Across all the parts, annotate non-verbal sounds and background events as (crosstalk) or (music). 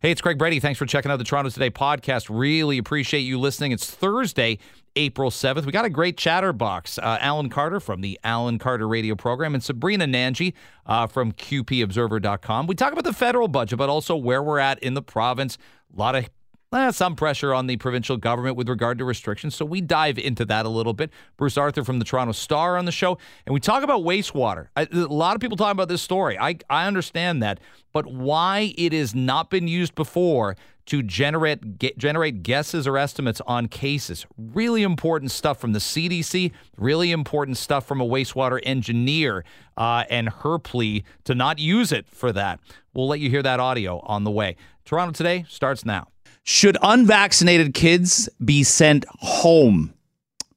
Hey, it's Greg Brady. Thanks for checking out the Toronto Today podcast. Really appreciate you listening. It's Thursday, April 7th. We got a great chatterbox. Uh, Alan Carter from the Alan Carter radio program and Sabrina Nanji uh, from QPObserver.com. We talk about the federal budget, but also where we're at in the province. A lot of eh, some pressure on the provincial government with regard to restrictions. So we dive into that a little bit. Bruce Arthur from the Toronto Star on the show, and we talk about wastewater. I, a lot of people talking about this story. I, I understand that, but why it has not been used before to generate generate guesses or estimates on cases. Really important stuff from the CDC. Really important stuff from a wastewater engineer uh, and her plea to not use it for that. We'll let you hear that audio on the way. Toronto Today starts now. Should unvaccinated kids be sent home,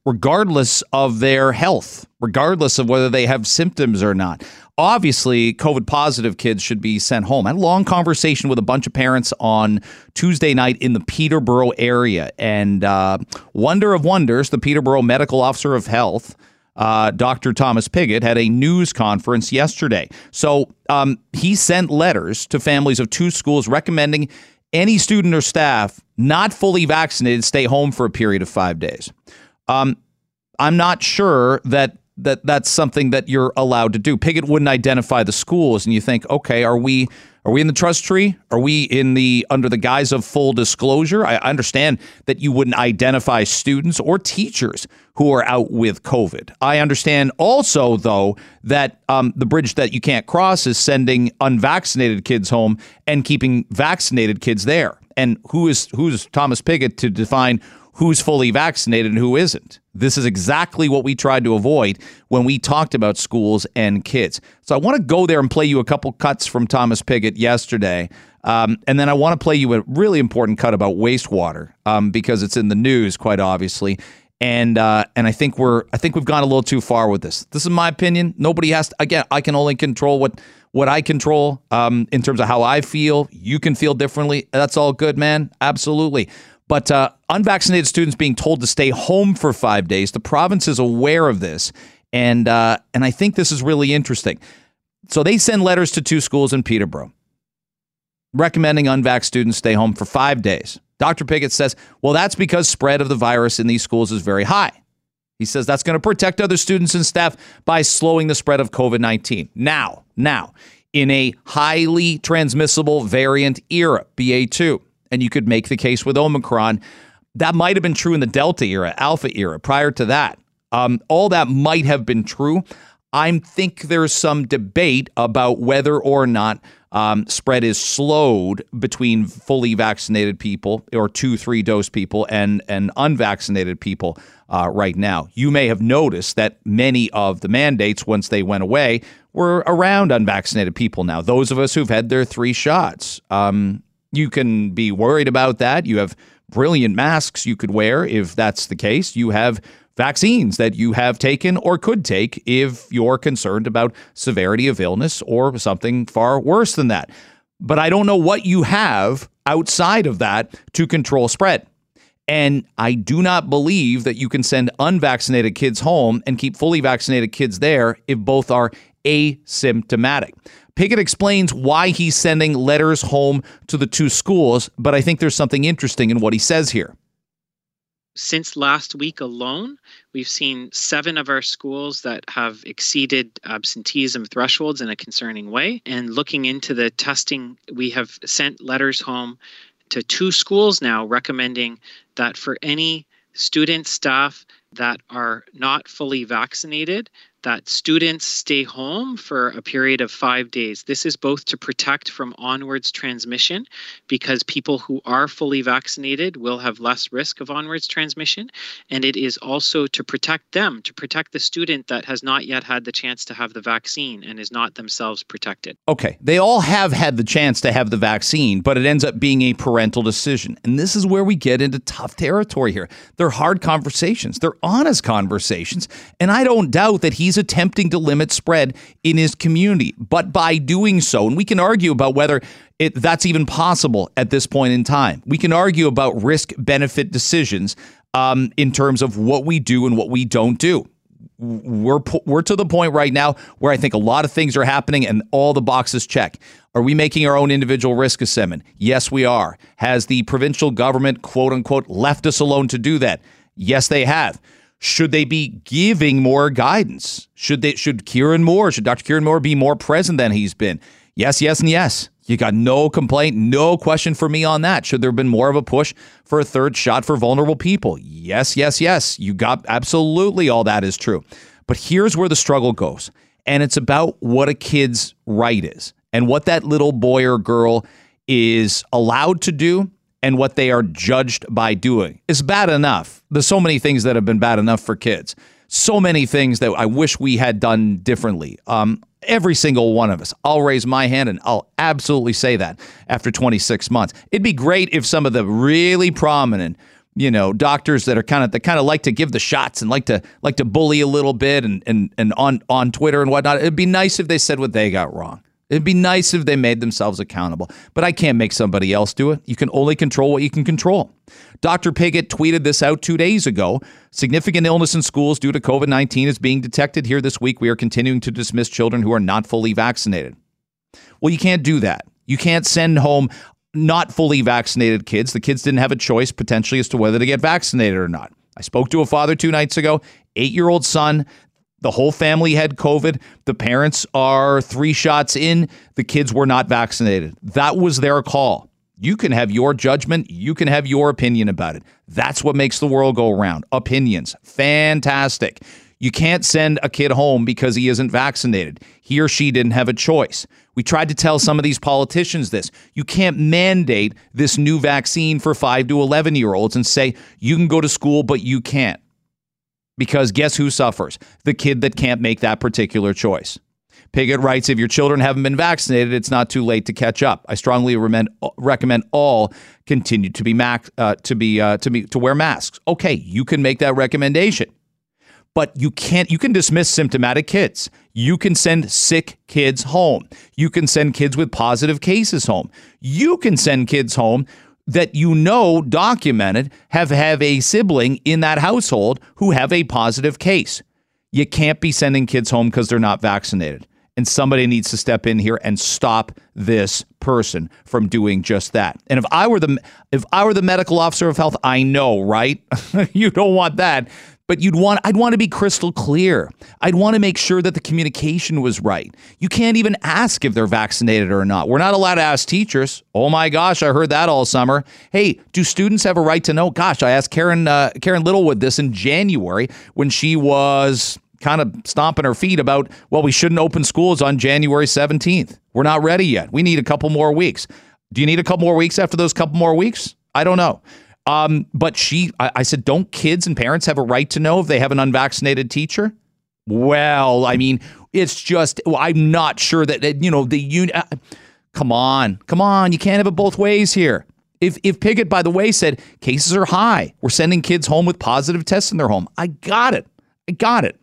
regardless of their health, regardless of whether they have symptoms or not? Obviously, COVID positive kids should be sent home. I had a long conversation with a bunch of parents on Tuesday night in the Peterborough area. And uh, wonder of wonders, the Peterborough Medical Officer of Health. Uh, Dr. Thomas Piggott had a news conference yesterday. So um, he sent letters to families of two schools recommending any student or staff not fully vaccinated stay home for a period of five days. Um, I'm not sure that that that's something that you're allowed to do. Piggott wouldn't identify the schools, and you think, okay, are we are we in the trust tree? Are we in the under the guise of full disclosure? I understand that you wouldn't identify students or teachers who are out with COVID. I understand also, though, that um, the bridge that you can't cross is sending unvaccinated kids home and keeping vaccinated kids there. And who is who's Thomas Piggott to define who's fully vaccinated and who isn't. This is exactly what we tried to avoid when we talked about schools and kids. So I want to go there and play you a couple cuts from Thomas Piggott yesterday. Um, and then I want to play you a really important cut about wastewater um, because it's in the news, quite obviously. And uh, and I think we're I think we've gone a little too far with this. This is my opinion. Nobody has to. Again, I can only control what what I control um, in terms of how I feel. You can feel differently. That's all good, man. Absolutely. But uh, unvaccinated students being told to stay home for five days, the province is aware of this, and uh, and I think this is really interesting. So they send letters to two schools in Peterborough recommending unvax students stay home for five days. Dr. Piggott says, well, that's because spread of the virus in these schools is very high. He says that's going to protect other students and staff by slowing the spread of COVID 19. Now, now, in a highly transmissible variant era, BA2, and you could make the case with Omicron. That might have been true in the Delta era, Alpha era, prior to that. Um, all that might have been true. I think there's some debate about whether or not um, spread is slowed between fully vaccinated people or two, three dose people and, and unvaccinated people uh, right now. You may have noticed that many of the mandates, once they went away, were around unvaccinated people now. Those of us who've had their three shots. Um, you can be worried about that. You have brilliant masks you could wear if that's the case. You have vaccines that you have taken or could take if you're concerned about severity of illness or something far worse than that. But I don't know what you have outside of that to control spread. And I do not believe that you can send unvaccinated kids home and keep fully vaccinated kids there if both are asymptomatic. Piggott explains why he's sending letters home to the two schools, but I think there's something interesting in what he says here. Since last week alone, we've seen seven of our schools that have exceeded absenteeism thresholds in a concerning way. And looking into the testing, we have sent letters home to two schools now recommending that for any student staff that are not fully vaccinated, that students stay home for a period of five days. This is both to protect from onwards transmission because people who are fully vaccinated will have less risk of onwards transmission. And it is also to protect them, to protect the student that has not yet had the chance to have the vaccine and is not themselves protected. Okay. They all have had the chance to have the vaccine, but it ends up being a parental decision. And this is where we get into tough territory here. They're hard conversations, they're honest conversations. And I don't doubt that he's he's attempting to limit spread in his community. But by doing so, and we can argue about whether it, that's even possible at this point in time, we can argue about risk benefit decisions um, in terms of what we do and what we don't do. we're we're to the point right now where I think a lot of things are happening and all the boxes check. Are we making our own individual risk assessment? Yes, we are. Has the provincial government quote unquote left us alone to do that? Yes, they have. Should they be giving more guidance? Should they should Kieran Moore, should Dr. Kieran Moore be more present than he's been? Yes, yes, and yes. You got no complaint, no question for me on that. Should there have been more of a push for a third shot for vulnerable people? Yes, yes, yes. You got absolutely all that is true. But here's where the struggle goes. And it's about what a kid's right is and what that little boy or girl is allowed to do and what they are judged by doing is bad enough. There's so many things that have been bad enough for kids. So many things that I wish we had done differently. Um, every single one of us. I'll raise my hand and I'll absolutely say that after 26 months. It'd be great if some of the really prominent you know doctors that are kind of that kind of like to give the shots and like to like to bully a little bit and and and on on Twitter and whatnot. It'd be nice if they said what they got wrong. It'd be nice if they made themselves accountable, but I can't make somebody else do it. You can only control what you can control. Dr. Piggott tweeted this out two days ago. Significant illness in schools due to COVID 19 is being detected here this week. We are continuing to dismiss children who are not fully vaccinated. Well, you can't do that. You can't send home not fully vaccinated kids. The kids didn't have a choice potentially as to whether to get vaccinated or not. I spoke to a father two nights ago, eight year old son. The whole family had COVID. The parents are three shots in. The kids were not vaccinated. That was their call. You can have your judgment. You can have your opinion about it. That's what makes the world go around. Opinions. Fantastic. You can't send a kid home because he isn't vaccinated. He or she didn't have a choice. We tried to tell some of these politicians this. You can't mandate this new vaccine for 5 to 11 year olds and say you can go to school, but you can't. Because guess who suffers? The kid that can't make that particular choice. Piggott writes If your children haven't been vaccinated, it's not too late to catch up. I strongly recommend, all continue to be, uh, to, be, uh, to, be, to wear masks. Okay, you can make that recommendation. But you can't, you can dismiss symptomatic kids. You can send sick kids home. You can send kids with positive cases home. You can send kids home that you know documented have have a sibling in that household who have a positive case. You can't be sending kids home because they're not vaccinated. And somebody needs to step in here and stop this person from doing just that. And if I were the if I were the medical officer of health, I know, right? (laughs) you don't want that but you'd want I'd want to be crystal clear. I'd want to make sure that the communication was right. You can't even ask if they're vaccinated or not. We're not allowed to ask teachers. Oh my gosh, I heard that all summer. Hey, do students have a right to know? Gosh, I asked Karen uh, Karen Littlewood this in January when she was kind of stomping her feet about well, we shouldn't open schools on January 17th. We're not ready yet. We need a couple more weeks. Do you need a couple more weeks after those couple more weeks? I don't know. Um, but she, I, I said, don't kids and parents have a right to know if they have an unvaccinated teacher? Well, I mean, it's just, well, I'm not sure that, that you know, the union. Uh, come on, come on. You can't have it both ways here. If, if Piggott, by the way, said cases are high, we're sending kids home with positive tests in their home, I got it. I got it.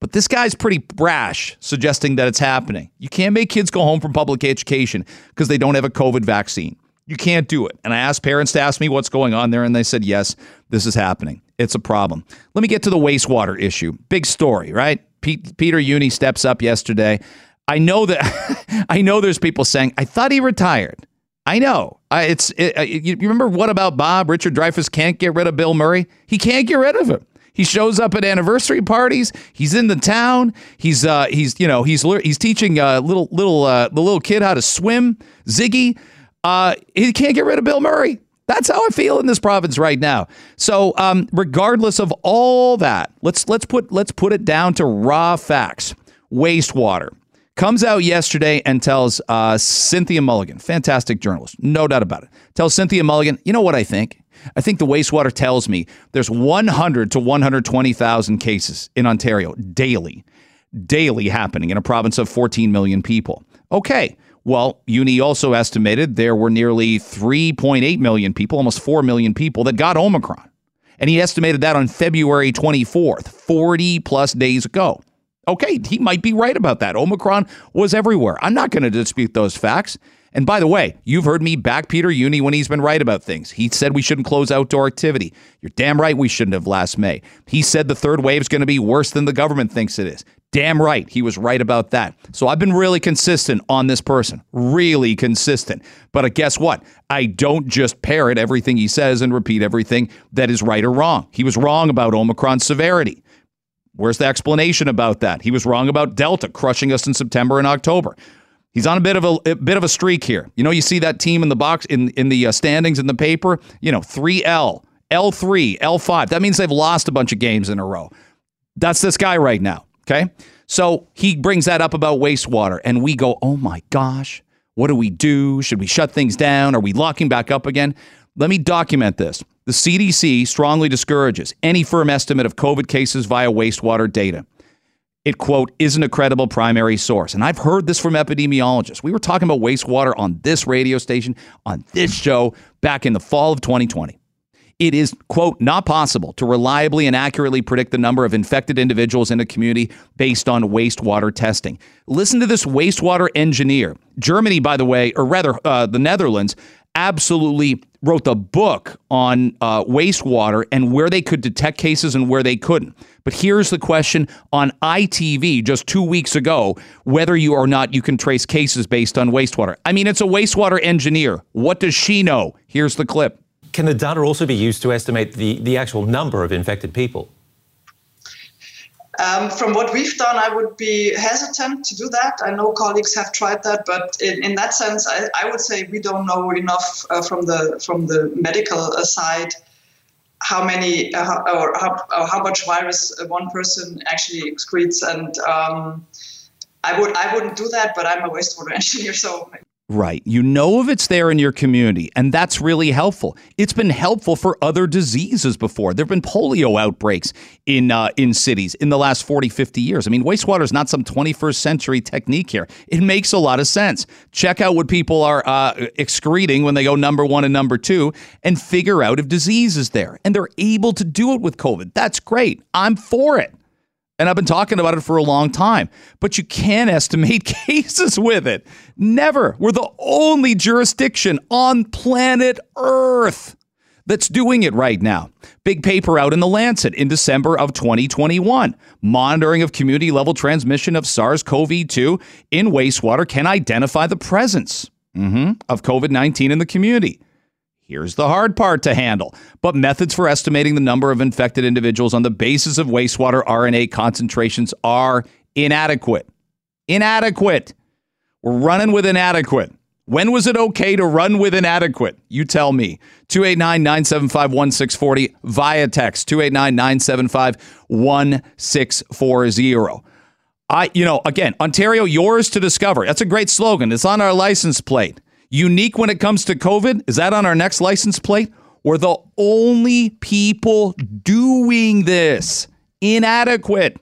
But this guy's pretty brash suggesting that it's happening. You can't make kids go home from public education because they don't have a COVID vaccine. You can't do it. And I asked parents to ask me what's going on there, and they said, yes, this is happening. It's a problem. Let me get to the wastewater issue. Big story, right? Pete, Peter Jüni steps up yesterday. I know that (laughs) I know there's people saying, I thought he retired. I know. I, it's it, uh, you remember what about Bob? Richard Dreyfuss can't get rid of Bill Murray. He can't get rid of him. He shows up at anniversary parties. He's in the town. He's uh he's you know he's he's teaching uh little little uh the little kid how to swim. Ziggy. Uh, he can't get rid of Bill Murray. That's how I feel in this province right now. So, um, regardless of all that, let's let's put let's put it down to raw facts. Wastewater comes out yesterday and tells uh, Cynthia Mulligan, fantastic journalist, no doubt about it. Tells Cynthia Mulligan, you know what I think? I think the wastewater tells me there's 100 to 120,000 cases in Ontario daily, daily happening in a province of 14 million people. Okay, well, Jüni also estimated there were nearly 3.8 million people, almost 4 million people that got Omicron. And he estimated that on February 24th, 40 plus days ago. Okay, he might be right about that. Omicron was everywhere. I'm not going to dispute those facts. And by the way, you've heard me back Peter Jüni when he's been right about things. He said we shouldn't close outdoor activity. You're damn right we shouldn't have last May. He said the third wave is going to be worse than the government thinks it is. Damn right. He was right about that. So I've been really consistent on this person, really consistent. But uh, guess what? I don't just parrot everything he says and repeat everything that is right or wrong. He was wrong about Omicron severity. Where's the explanation about that? He was wrong about Delta crushing us in September and October. He's on a bit of a, a, bit of a streak here. You know, you see that team in the box in in the uh, standings in the paper. You know, three L, L three, L five. That means they've lost a bunch of games in a row. That's this guy right now. Okay, so he brings that up about wastewater, and we go, "Oh my gosh, what do we do? Should we shut things down? Are we locking back up again?" Let me document this. The CDC strongly discourages any firm estimate of COVID cases via wastewater data it quote isn't a credible primary source and i've heard this from epidemiologists we were talking about wastewater on this radio station on this show back in the fall of 2020 it is quote not possible to reliably and accurately predict the number of infected individuals in a community based on wastewater testing listen to this wastewater engineer germany by the way or rather uh, the netherlands absolutely wrote the book on uh, wastewater and where they could detect cases and where they couldn't. But here's the question on ITV just two weeks ago whether you or not you can trace cases based on wastewater. I mean, it's a wastewater engineer. What does she know? Here's the clip. Can the data also be used to estimate the, the actual number of infected people? Um, from what we've done, I would be hesitant to do that. I know colleagues have tried that, but in, in that sense, I, I, would say we don't know enough uh, from the from the medical uh, side how many uh, or how, or how much virus one person actually excretes, and um, I would I wouldn't do that. But I'm a wastewater (laughs) engineer, so Right. You know if it's there in your community, and that's really helpful. It's been helpful for other diseases before. There have been polio outbreaks in uh, in cities in the last 40, 50 years. I mean, wastewater is not some 21st century technique here. It makes a lot of sense. Check out what people are uh, excreting when they go number one and number two and figure out if disease is there. And they're able to do it with COVID. That's great. I'm for it. And I've been talking about it for a long time, but you can't estimate (laughs) cases with it. Never. We're the only jurisdiction on planet Earth that's doing it right now. Big paper out in the Lancet in December of 2021. Monitoring of community level transmission of SARS CoV 2 in wastewater can identify the presence mm-hmm, of COVID 19 in the community. Here's the hard part to handle. But methods for estimating the number of infected individuals on the basis of wastewater RNA concentrations are inadequate. Inadequate. We're running with inadequate. When was it okay to run with inadequate? You tell me. 289 975 1640 via text 289 975 1640. I, you know, again, Ontario, yours to discover. That's a great slogan. It's on our license plate unique when it comes to COVID? Is that on our next license plate? We're the only people doing this. Inadequate.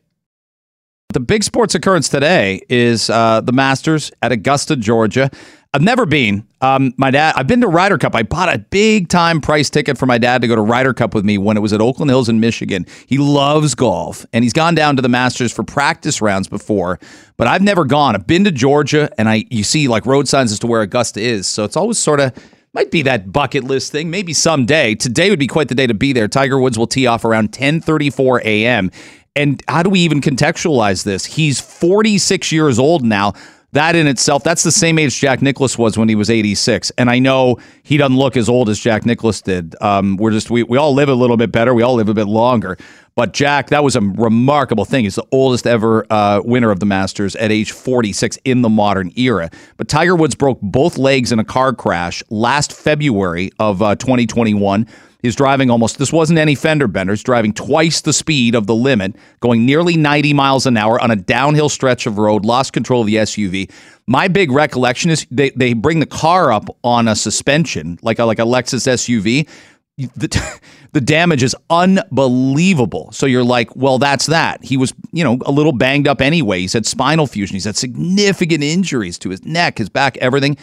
The big sports occurrence today is uh, the Masters at Augusta, Georgia. I've never been. Um, my dad, I've been to Ryder Cup. I bought a big time price ticket for my dad to go to Ryder Cup with me when it was at Oakland Hills in Michigan. He loves golf and he's gone down to the Masters for practice rounds before, but I've never gone. I've been to Georgia and I you see like road signs as to where Augusta is. So it's always sort of might be that bucket list thing. Maybe someday. Today would be quite the day to be there. Tiger Woods will tee off around 10:34 a.m. And how do we even contextualize this? He's 46 years old now that in itself, that's the same age Jack Nicklaus was when he was 86. And I know he doesn't look as old as Jack Nicklaus did. Um, we're just, we, we all live a little bit better. We all live a bit longer. But Jack, that was a remarkable thing. He's the oldest ever uh, winner of the Masters at age 46 in the modern era. But Tiger Woods broke both legs in a car crash last February of uh, 2021. He's driving almost, this wasn't any fender benders, driving twice the speed of the limit, going nearly 90 miles an hour on a downhill stretch of road, lost control of the SUV. My big recollection is they, they bring the car up on a suspension, like a, like a Lexus SUV. The, (laughs) the damage is unbelievable. So you're like, well, that's that. He was, you know, a little banged up anyway. He's had spinal fusion. He's had significant injuries to his neck, his back, everything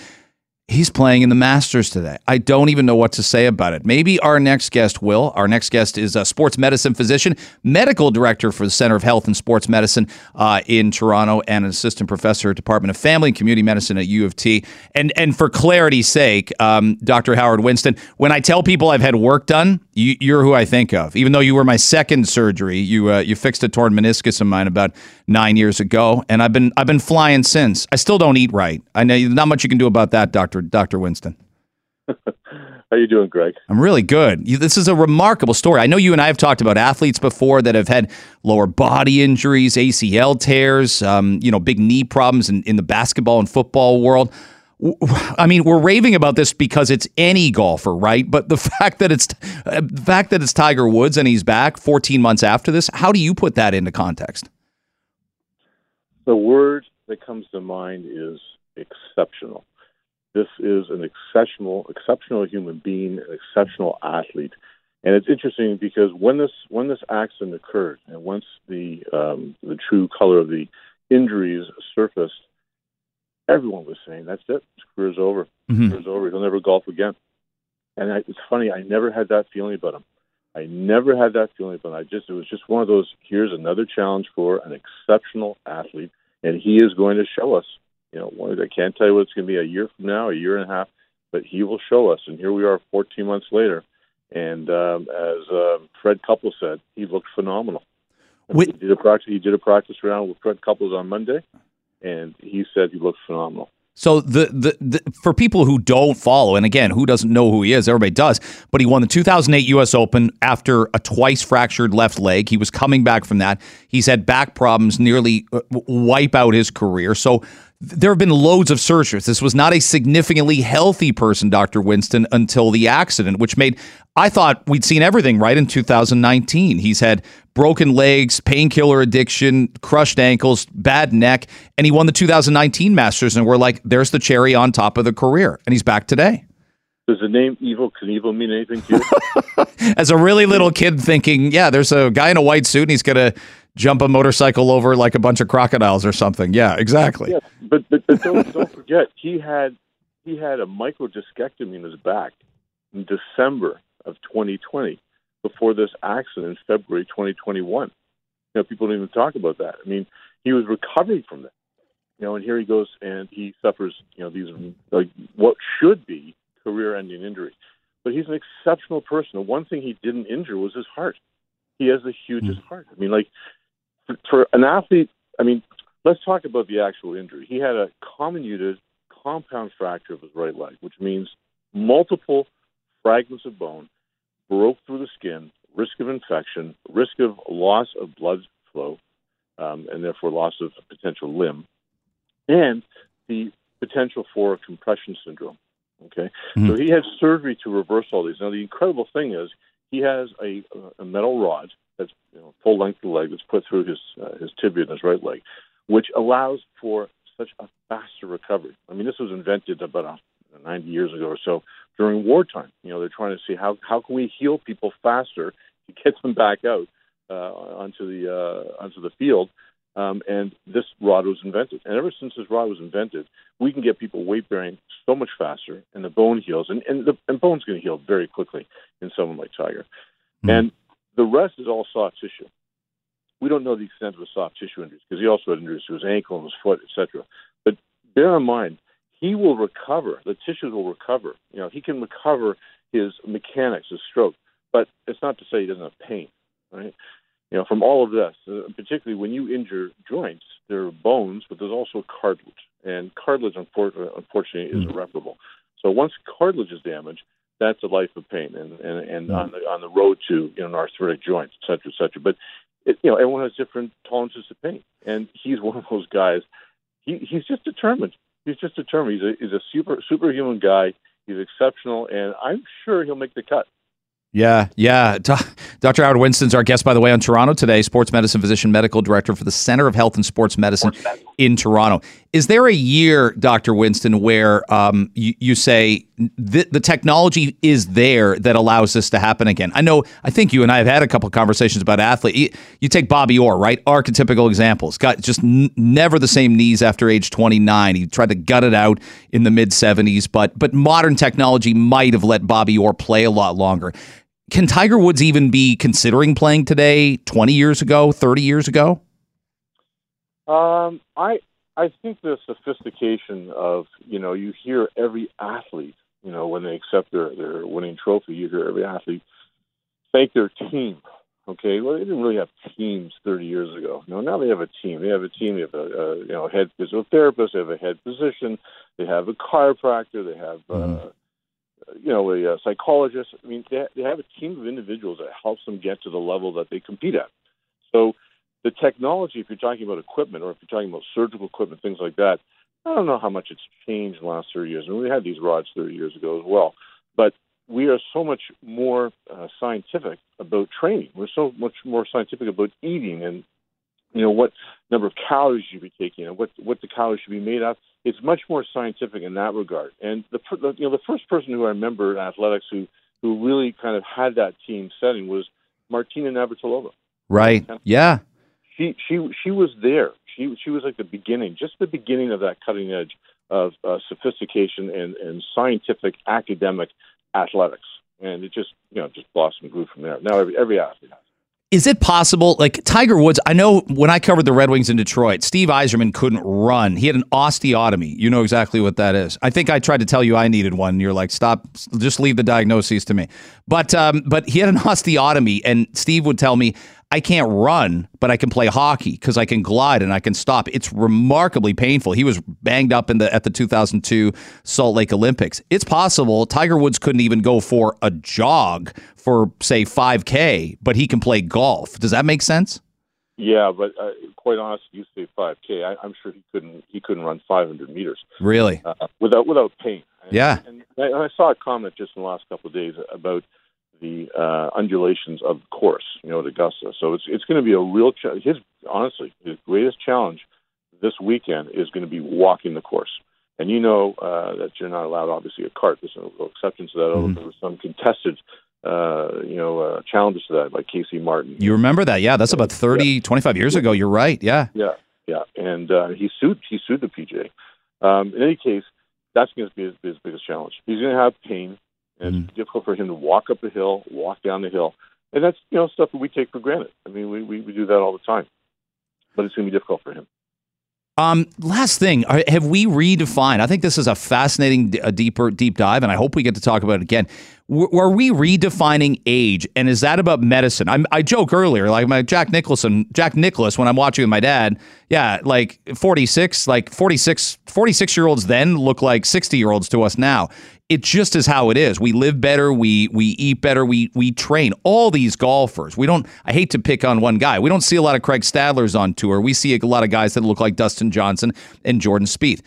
He's playing in the Masters today. I don't even know what to say about it. Maybe our next guest will. Our next guest is a sports medicine physician, medical director for the Center of Health and Sports Medicine uh, in Toronto, and an assistant professor at Department of Family and Community Medicine at U of T. And and for clarity's sake, um, Dr. Howard Winston, when I tell people I've had work done, you, are who I think of. Even though you were my second surgery, you uh, you fixed a torn meniscus of mine about nine years ago, and I've been I've been flying since. I still don't eat right. I know not much you can do about that, Doctor Doctor Winston. (laughs) How you doing, Greg? I'm really good. You, this is a remarkable story. I know you and I have talked about athletes before that have had lower body injuries, ACL tears, um, you know, big knee problems in, in the basketball and football world. I mean, we're raving about this because it's any golfer, right? But the (laughs) fact that it's uh, the fact that it's Tiger Woods and he's back 14 months after this, how do you put that into context? The word that comes to mind is exceptional. This is an exceptional, exceptional human being, an exceptional athlete, and it's interesting because when this when this accident occurred, and once the um, the true color of the injuries surfaced, everyone was saying, "That's it, his career's over. Mm-hmm. career's over. He'll never golf again." And I, it's funny, I never had that feeling about him. I never had that feeling about him. I just it was just one of those. Here's another challenge for an exceptional athlete, and he is going to show us. You know, I can't tell you what it's going to be a year from now, a year and a half, but he will show us. And here we are, 14 months later, and um, as uh, Fred Couples said, he looked phenomenal. he did a practice. He did a practice round with Fred Couples on Monday, and he said he looked phenomenal. So the, the, the for people who don't follow, and again, who doesn't know who he is? Everybody does. But he won the 2008 U.S. Open after a twice fractured left leg. He was coming back from that. He's had back problems, nearly uh, wipe out his career. So there have been loads of surgeries. This was not a significantly healthy person, Dr. Winston, until the accident, which made I thought we'd seen everything right in 2019. He's had broken legs, painkiller addiction, crushed ankles, bad neck, and he won the 2019 Masters. And we're like, there's the cherry on top of the career. And he's back today. Does the name Evel Knievel mean anything to you? (laughs) As a really little kid thinking, yeah, there's a guy in a white suit and he's going to jump a motorcycle over like a bunch of crocodiles or something. Yeah, exactly. But but, but don't don't forget he had he had a microdiscectomy in his back in December of 2020 before this accident in February 2021. You know, people don't even talk about that. I mean, he was recovering from that. You know, and here he goes and he suffers, you know, these like what should be career-ending injuries. But he's an exceptional person. The one thing he didn't injure was his heart. He has the hugest mm. heart. I mean, like for, for an athlete, I mean, let's talk about the actual injury. He had a comminuted compound fracture of his right leg, which means multiple fragments of bone broke through the skin, risk of infection, risk of loss of blood flow, um, and therefore loss of potential limb, and the potential for compression syndrome. Okay, mm-hmm. so he had surgery to reverse all these. Now the incredible thing is he has a, a metal rod that's you know, full length of the leg that's put through his uh, his tibia in his right leg, which allows for such a faster recovery. I mean, this was invented about uh, 90 years ago or so during wartime. You know, they're trying to see how how can we heal people faster to get them back out uh, onto the uh, onto the field. Um, and this rod was invented. And ever since this rod was invented, we can get people weight bearing so much faster, and the bone heals. And and the and bone's going to heal very quickly in someone like Tiger. Mm-hmm. And the rest is all soft tissue. We don't know the extent of the soft tissue injuries because he also had injuries to his ankle and his foot, etc. But bear in mind, he will recover. The tissues will recover. You know, he can recover his mechanics, his stroke. But it's not to say he doesn't have pain, right? You know, from all of this, uh, particularly when you injure joints, there are bones, but there's also cartilage, and cartilage, unfortunately, is hmm. irreparable. So once cartilage is damaged, that's a life of pain, and and, and mm-hmm. on the on the road to you know an arthritic joint, et cetera, et cetera. But it, you know, everyone has different tolerances to pain, and he's (laughs) one of those guys. He he's just determined he's just determined. He's a, he's a super superhuman guy. He's exceptional, and I'm sure he'll make the cut. Yeah, yeah. Dr. Howard Winston's our guest, by the way, on Toronto today, sports medicine physician, medical director for the Center of Health and Sports Medicine in Toronto. Is there a year, Dr. Winston, where um, you, you say the, the technology is there that allows this to happen again? I know, I think you and I have had a couple conversations about athlete. You, you take Bobby Orr, right? Archetypical examples. Got just n- never the same knees after age 29. He tried to gut it out in the mid 70s, but but modern technology might have let Bobby Orr play a lot longer. Can Tiger Woods even be considering playing today, 20 years ago, 30 years ago? Um, I I think the sophistication of you know you hear every athlete you know when they accept their their winning trophy you hear every athlete thank their team. Okay, well they didn't really have teams 30 years ago. No, now they have a team. They have a team. They have a, a you know head physical therapist. They have a head physician. They have a chiropractor. They have uh, you know a, a psychologist. I mean they they have a team of individuals that helps them get to the level that they compete at. So the technology, if you're talking about equipment or if you're talking about surgical equipment, things like that, I don't know how much it's changed in the last 30 years. I mean, we had these rods 30 years ago as well. But we are so much more uh, scientific about training. We're so much more scientific about eating and you know what number of calories you should be taking and what what the calories should be made of. It's much more scientific in that regard. And the you know the first person who I remember in athletics who who really kind of had that team setting was Martina Navratilova. Right. Yeah she she she was there. She she was like the beginning, just the beginning of that cutting edge of uh, sophistication and, and scientific academic athletics, and it just you know just blossomed grew from there. Now every every athlete has. Is it possible, like Tiger Woods? I know when I covered the Red Wings in Detroit, Steve Yzerman couldn't run. He had an osteotomy. You know exactly what that is. I think I tried to tell you I needed one. You're like, stop, just leave the diagnoses to me. But um, but he had an (laughs) osteotomy, and Steve would tell me I can't run, but I can play hockey because I can glide and I can stop. It's remarkably painful. He was banged up in the at the 2002 Salt Lake Olympics. It's possible Tiger Woods couldn't even go for a jog for say 5K, but he can play golf. Does that make sense? Yeah, but uh, quite honestly, you say 5K. I, am sure he couldn't. He couldn't run 500 meters. Really? Uh, without without pain. Yeah. And, and I, I saw a comment just in the last couple of days about the uh, undulations of the course, you know, at Augusta. So it's it's going to be a real ch- his honestly his greatest challenge this weekend is going to be walking the course. And you know uh, that you're not allowed, obviously, a cart. There's no exception to that. Mm-hmm. There were some contested, uh, you know, uh, challenges to that, like Casey Martin. You remember that? Yeah, that's about 30, yeah. 25 years ago. You're right. Yeah. Yeah, yeah. And uh, he sued. He sued the PGA. Um, in any case, that's going to be his, his biggest challenge. He's going to have pain. And mm-hmm. it's difficult for him to walk up a hill, walk down the hill. And that's, you know, stuff that we take for granted. I mean, we, we, we do that all the time. But it's going to be difficult for him. Um, last thing, have we redefined? I think this is a fascinating, a deeper, deep dive, and I hope we get to talk about it again. Are we redefining age, and is that about medicine? I'm, i joke earlier, like my Jack Nicholson, Jack Nicklaus, when I'm watching with my dad. Yeah, like 46, like 46, 46 year olds then look like 60 year olds to us now it just is how it is. We live better, we we eat better, we we train. All these golfers. We don't I hate to pick on one guy. We don't see a lot of Craig Stadlers on tour. We see a lot of guys that look like Dustin Johnson and Jordan Spieth.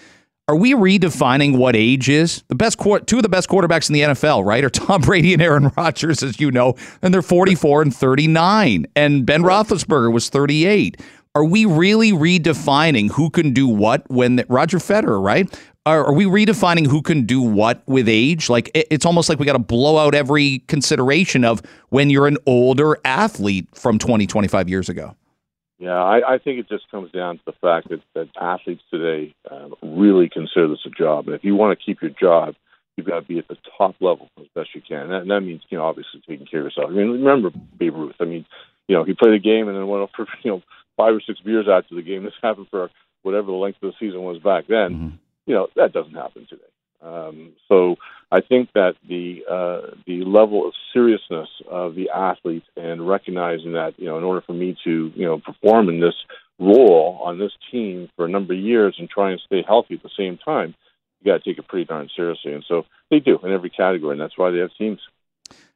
Are we redefining what age is? The best two of the best quarterbacks in the NFL, right, are Tom (laughs) Brady and Aaron Rodgers, as you know, and they're 44 and 39. And Ben Roethlisberger was 38. Are we really redefining who can do what when the, Roger Federer, right? Are, are, we redefining who can do what with age? Like it, it's almost like we got to blow out every consideration of when you're an older athlete from 20, 25 years ago. Yeah, I, I think it just comes down to the fact that, that athletes today um, really consider this a job. And if you want to keep your job, you've got to be at the top level as best you can. And that, and that means, you know, obviously taking care of yourself. I mean, remember Babe Ruth. I mean, you know, he played a game and then went off (laughs) for, you know, five or six beers after the game. This happened for whatever the length of the season was back then. Mm-hmm. You know that doesn't happen today. Um, so I think that the uh, the level of seriousness of the athlete and recognizing that you know in order for me to you know perform in this role on this team for a number of years and try and stay healthy at the same time, you got to take it pretty darn seriously. And so they do in every category, and that's why they have teams.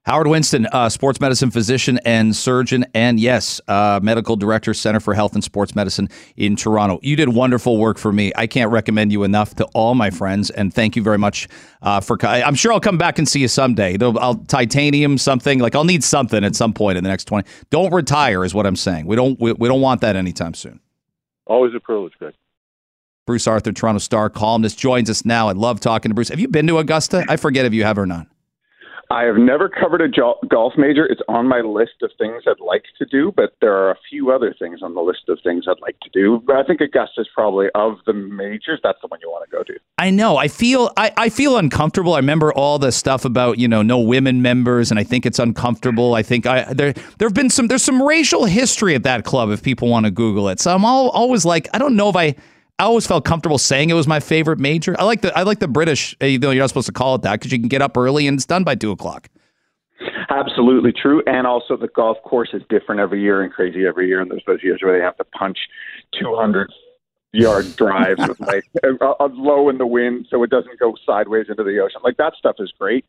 Howard Winston, uh, sports medicine physician and surgeon, and yes, uh, medical director, Center for Health and Sports Medicine in Toronto. You did wonderful work for me. I can't recommend you enough to all my friends, and thank you very much uh, for. I'm sure I'll come back and see you someday. I'll titanium something like I'll need something at some point in the next twenty. Don't retire, is what I'm saying. We don't we, we don't want that anytime soon. Always a privilege, Greg. Bruce Arthur, Toronto Star columnist, joins us now. I love talking to Bruce. Have you been to Augusta? I forget if you have or not. I have never covered a jo- golf major. It's on my list of things I'd like to do, but there are a few other things on the list of things I'd like to do. But I think Augusta's probably of the majors. That's the one you want to go to. I know. I feel I, I feel uncomfortable. I remember all the stuff about you know no women members, and I think it's uncomfortable. I think I there there have been some there's some racial history at that club if people want to Google it. So I'm all, always like I don't know if I. I always felt comfortable saying it was my favorite major. I like the I like the British, eh, even though you're not supposed to call it that, because you can get up early and it's done by two o'clock. Absolutely true, and also the golf course is different every year and crazy every year. And there's those years where they have to punch 200 yard (laughs) drives with like a low in the wind so it doesn't go sideways into the ocean. Like that stuff is great.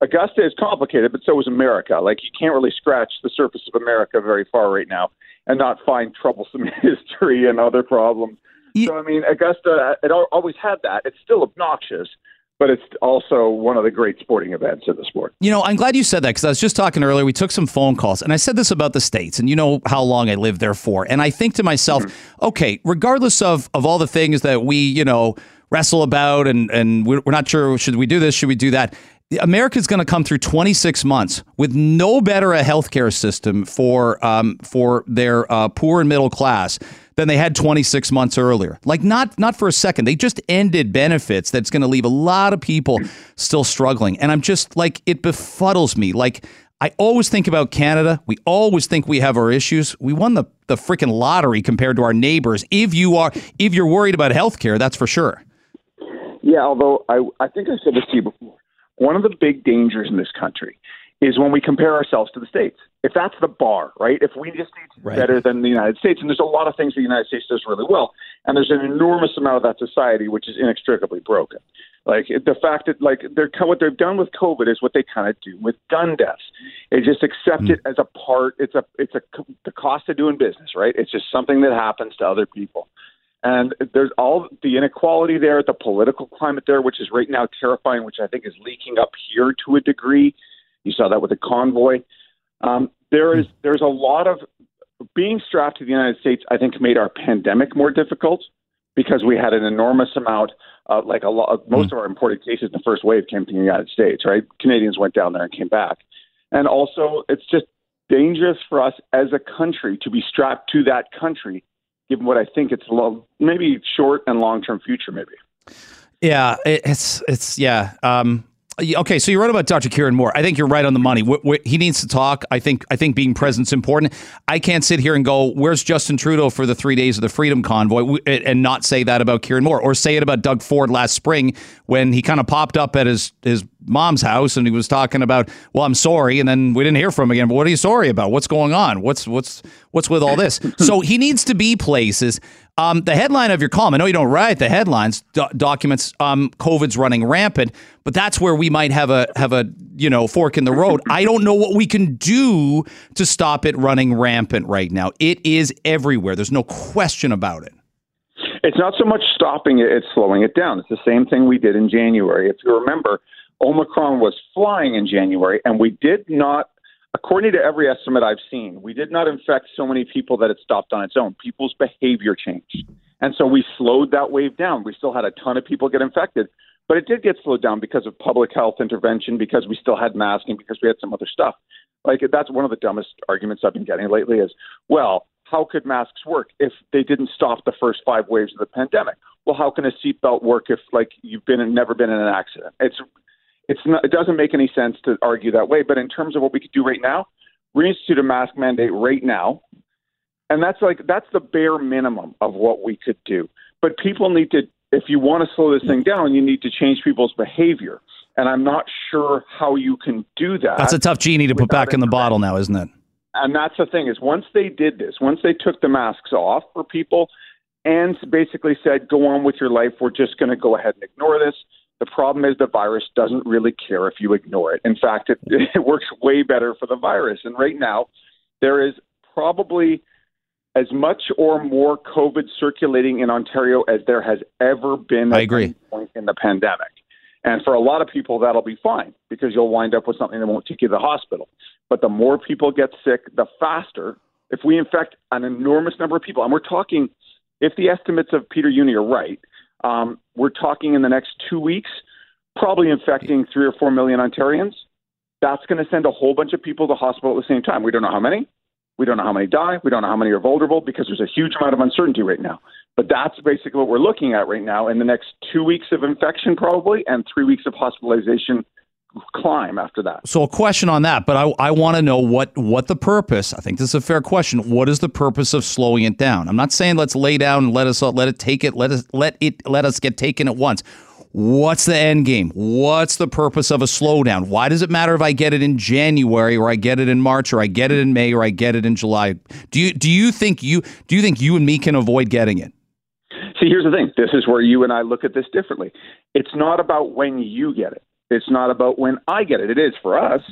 Augusta is complicated, but so is America. Like you can't really scratch the surface of America very far right now and not find troublesome (laughs) history and other problems. So I mean, Augusta, it always had that. It's still obnoxious, but it's also one of the great sporting events in the sport. You know, I'm glad you said that because I was just talking earlier. We took some phone calls, and I said this about the states, and you know how long I lived there for. And I think to myself, mm-hmm. okay, regardless of of all the things that we, you know, wrestle about, and and we're, we're not sure should we do this, should we do that. America's going to come through 26 months with no better a healthcare system for um, for their uh, poor and middle class than they had 26 months earlier. Like not not for a second. They just ended benefits that's going to leave a lot of people still struggling. And I'm just like it befuddles me. Like I always think about Canada. We always think we have our issues. We won the the freaking lottery compared to our neighbors. If you are if you're worried about healthcare, that's for sure. Yeah, although I I think I said this to you before. One of the big dangers in this country is when we compare ourselves to the states. If that's the bar, right? If we just need to be right. better than the United States, and there's a lot of things the United States does really well, and there's an enormous amount of that society which is inextricably broken. Like the fact that like they're what they've done with COVID is what they kind of do with gun deaths. They just accept mm. it as a part. It's a it's a the cost of doing business, right? It's just something that happens to other people. And there's all the inequality there, the political climate there, which is right now terrifying, which I think is leaking up here to a degree. You saw that with the convoy. Um, there is there's a lot of being strapped to the United States. I think made our pandemic more difficult because we had an enormous amount, like a lot. Most of our imported cases in the first wave came from the United States. Right, Canadians went down there and came back, and also it's just dangerous for us as a country to be strapped to that country given what I think it's maybe short and long term future, maybe. Yeah, it's it's yeah. Um, Okay, so you're right about Dr. Kieran Moore. I think you're right on the money. he needs to talk. I think I think being present is important. I can't sit here and go, "Where's Justin Trudeau for the three days of the Freedom Convoy?" and not say that about Kieran Moore, or say it about Doug Ford last spring when he kind of popped up at his his mom's house and he was talking about, "Well, I'm sorry," and then we didn't hear from him again. But what are you sorry about? What's going on? What's what's what's with all this? (laughs) so he needs to be places. Um, the headline of your column, I know you don't write the headlines, do- documents um, COVID's running rampant, but that's where we might have a have a you know fork in the road. (laughs) I don't know what we can do to stop it running rampant right now. It is everywhere. There's no question about it. It's not so much stopping it; it's slowing it down. It's the same thing we did in January. If you remember, Omicron was flying in January, and we did not according to every estimate I've seen, we did not infect so many people that it stopped on its own. People's behavior changed. And so we slowed that wave down. We still had a ton of people get infected, but it did get slowed down because of public health intervention, because we still had masking, because we had some other stuff. Like that's one of the dumbest arguments I've been getting lately is, well, how could masks work if they didn't stop the first five waves of the pandemic? Well, how can a seatbelt work if like you've been never been in an accident? It's it's not, it doesn't make any sense to argue that way. But in terms of what we could do right now, reinstitute a mask mandate right now, and that's like that's the bare minimum of what we could do. But people need to, if you want to slow this thing down, you need to change people's behavior. And I'm not sure how you can do that. That's a tough genie to put back in the bottle now, isn't it? And that's the thing is once they did this, once they took the masks off for people and basically said, go on with your life, we're just going to go ahead and ignore this the problem is the virus doesn't really care if you ignore it. In fact, it, (laughs) it works way better for the virus. And right now, there is probably as much or more COVID circulating in Ontario as there has ever been at I agree. point in the pandemic. And for a lot of people, that'll be fine because you'll wind up with something that won't take you to the hospital. But the more people get sick, the faster. If we infect an enormous number of people, and we're talking, if the estimates of Peter Jüni are right, Um, we're talking in the next two weeks, probably infecting three or four million Ontarians. That's going to send a whole bunch of people to hospital at the same time. We don't know how many. We don't know how many die. We don't know how many are vulnerable because there's a huge amount of uncertainty right now. But that's basically what we're looking at right now in the next two weeks of infection, probably, and three weeks of hospitalization climb after that. So a question on that, but I, I want to know what what the purpose. I think this is a fair question. What is the purpose of slowing it down? I'm not saying let's lay down and let us let it take it let us let it let us get taken at once. What's the end game? What's the purpose of a slowdown? Why does it matter if I get it in January or I get it in March or I get it in May or I get it in July? Do you do you think you do you think you and me can avoid getting it? See, here's the thing. This is where you and I look at this differently. It's not about when you get it. It's not about when I get it. It is for us,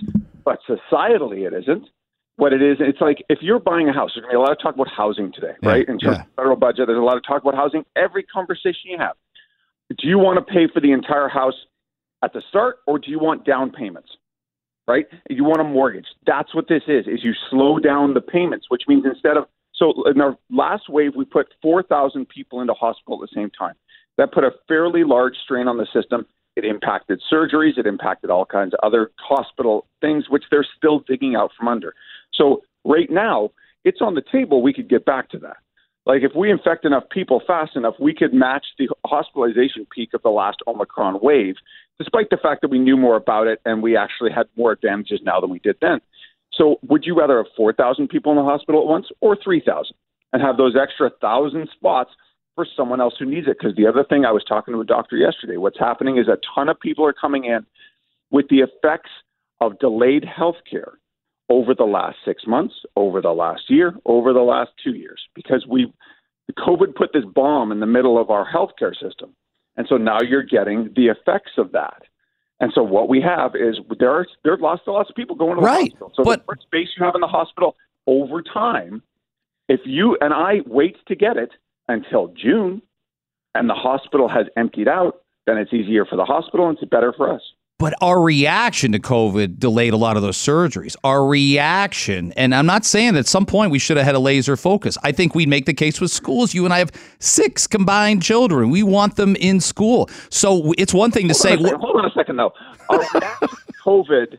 but societally it isn't. What it is, it's like if you're buying a house, there's going to be a lot of talk about housing today, Yeah, right? In terms yeah. of federal budget, there's a lot of talk about housing. Every conversation you have, do you want to pay for the entire house at the start, or do you want down payments? Right? You want a mortgage. That's what this is. Is you slow down the payments, which means instead of so in our last wave, we put 4,000 people into hospital at the same time. That put a fairly large strain on the system. It impacted surgeries. It impacted all kinds of other hospital things, which they're still digging out from under. So right now, it's on the table. We could get back to that. Like if we infect enough people fast enough, we could match the hospitalization peak of the last Omicron wave, despite the fact that we knew more about it and we actually had more advantages now than we did then. So would you rather have 4,000 people in the hospital at once or 3,000 and have those extra 1,000 spots for someone else who needs it? Because the other thing I was talking to a doctor yesterday, what's happening is a ton of people are coming in with the effects of delayed health care over the last six months, over the last year, over the last two years, because we COVID put this bomb in the middle of our healthcare system. And so now you're getting the effects of that. And so what we have is there are there are lots and lots of people going to the hospital. So but- the more space you have in the hospital over time, if you and I wait to get it until June and the hospital has emptied out, then it's easier for the hospital and it's better for us. But our reaction to COVID delayed a lot of those surgeries. Our reaction, and I'm not saying that at some point we should have had a laser focus. I think we'd make the case with schools. You and I have six combined children. We want them in school. So it's one thing to say, Hold on, a second, hold on a second, though. Our COVID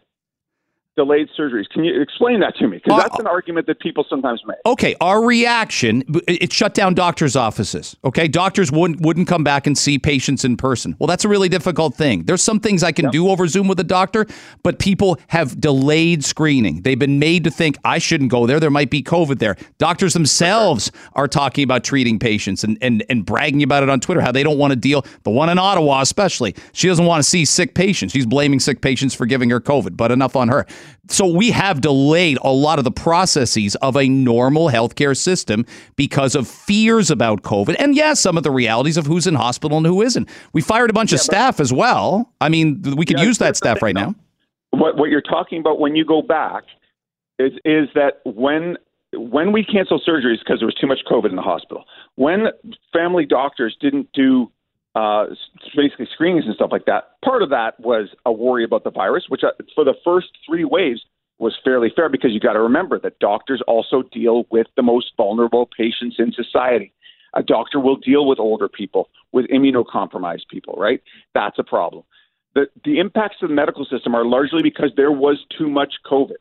delayed surgeries. Can you explain that to me? Because Uh, that's an argument that people sometimes make. okay, our reaction it shut down doctors' offices. Okay, doctors wouldn't wouldn't come back and see patients in person. Well, that's a really difficult thing. There's some things I can do over Zoom with a doctor, but people have delayed screening. They've been made to think I shouldn't go there. There might be COVID there. Doctors themselves are talking about treating patients and and and bragging about it on Twitter how they don't want to deal. The one in Ottawa, especially, she doesn't want to see sick patients. She's blaming sick patients for giving her COVID. But enough on her. So we have delayed a lot of the processes of a normal healthcare system because of fears about COVID. And yes, some of the realities of who's in hospital and who isn't. We fired a bunch of staff as well. I mean, we could Yeah, use that staff right now. What what you're talking about when you go back is is that when when we cancel surgeries because there was too much COVID in the hospital, when family doctors didn't do uh, basically screenings and stuff like that, part of that was a worry about the virus, which uh, for the first three waves was fairly fair because you got to remember that doctors also deal with the most vulnerable patients in society. A doctor will deal with older people, with immunocompromised people, right? That's a problem. The, the impacts of the medical system are largely because there was too much COVID.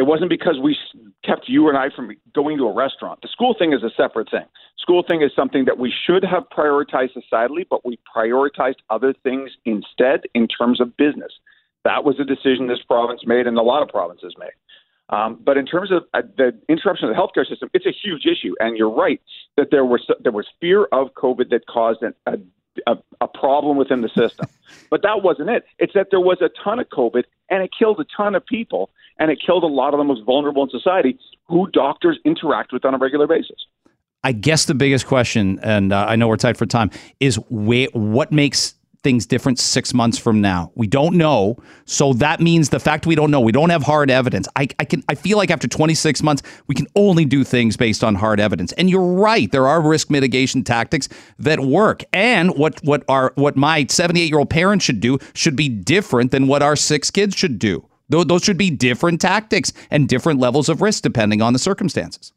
It wasn't because we kept you and I from going to a restaurant. The school thing is a separate thing. School thing is something that we should have prioritized societally, but we prioritized other things instead in terms of business. That was a decision this province made and a lot of provinces made. Um, but in terms of uh, the interruption of the healthcare system, it's a huge issue. And you're right that there was there was fear of COVID that caused an, a, a a problem within the system. but that wasn't it. It's that there was a ton of COVID and it killed a ton of people and it killed a lot of the most vulnerable in society who doctors interact with on a regular basis. I guess the biggest question, and uh, I know we're tight for time, is where, what makes things different six months from now? We don't know. So that means the fact we don't know, we don't have hard evidence. I, I can I feel like after 26 months, we can only do things based on hard evidence. And you're right, there are risk mitigation tactics that work. And what what our what my 78 year old parents should do should be different than what our six kids should do. Those should be different tactics and different levels of risk depending on the circumstances.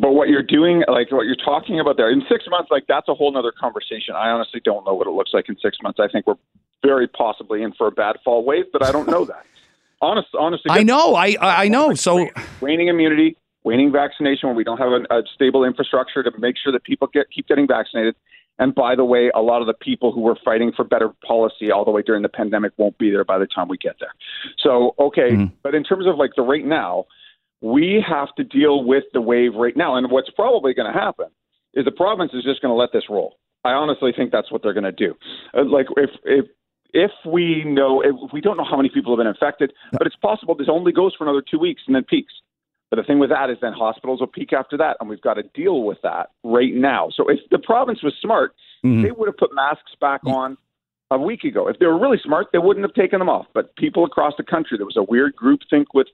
But what you're doing, like what you're talking about there, in six months, like that's a whole other conversation. I honestly don't know what it looks like in six months. I think we're very possibly in for a bad fall wave, but I don't know that. (laughs) Honest, honestly, I know, I I know. So waning immunity, waning vaccination, when we don't have a, a stable infrastructure to make sure that people get keep getting vaccinated. And by the way, a lot of the people who were fighting for better policy all the way during the pandemic won't be there by the time we get there. So, okay, mm-hmm. but in terms of like the right now, we have to deal with the wave right now. And what's probably going to happen is the province is just going to let this roll. I honestly think that's what they're going to do. Uh, like if if if we know if we don't know how many people have been infected, but it's possible this only goes for another two weeks and then peaks. But the thing with that is then hospitals will peak after that, and we've got to deal with that right now. So if the province was smart, mm-hmm. they would have put masks back on a week ago. If they were really smart, they wouldn't have taken them off. But people across the country, there was a weird group think with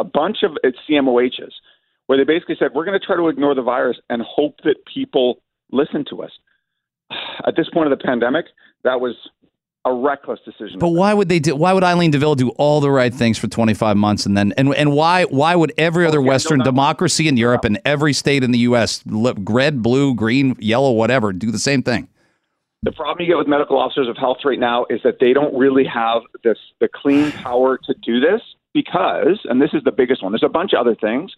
a bunch of CMOHs where they basically said, we're going to try to ignore the virus and hope that people listen to us. (sighs) At this point of the pandemic, that was a reckless decision. But why would they do? Why would Eileen de Villa do all the right things for 25 months and then and and why why would every other oh, Western no, democracy in Europe and every state in the U.S. red, blue, green, yellow, whatever do the same thing? The problem you get with medical officers of health right now is that they don't really have this the clean power to do this because, and this is the biggest one. There's a bunch of other things,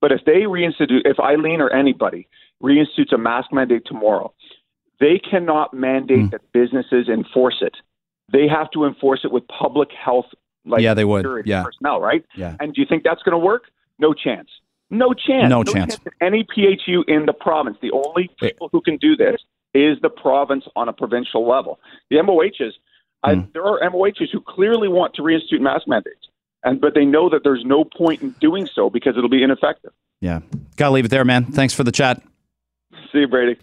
but if they reinstitute, if Eileen or anybody reinstitutes a mask mandate tomorrow, they cannot mandate mm. that businesses enforce it. They have to enforce it with public health, like yeah, they would, yeah, personnel, right? Yeah. And do you think that's going to work? No chance. No chance. No, no chance. chance. Any PHU in the province. The only people who can do this is the province on a provincial level. The MOHs, mm. I, hmm. there are MOHs who clearly want to reinstitute mask mandates, and but they know that there's no point in doing so because it'll be ineffective. Yeah, gotta leave it there, man. Thanks for the chat. See you, Brady.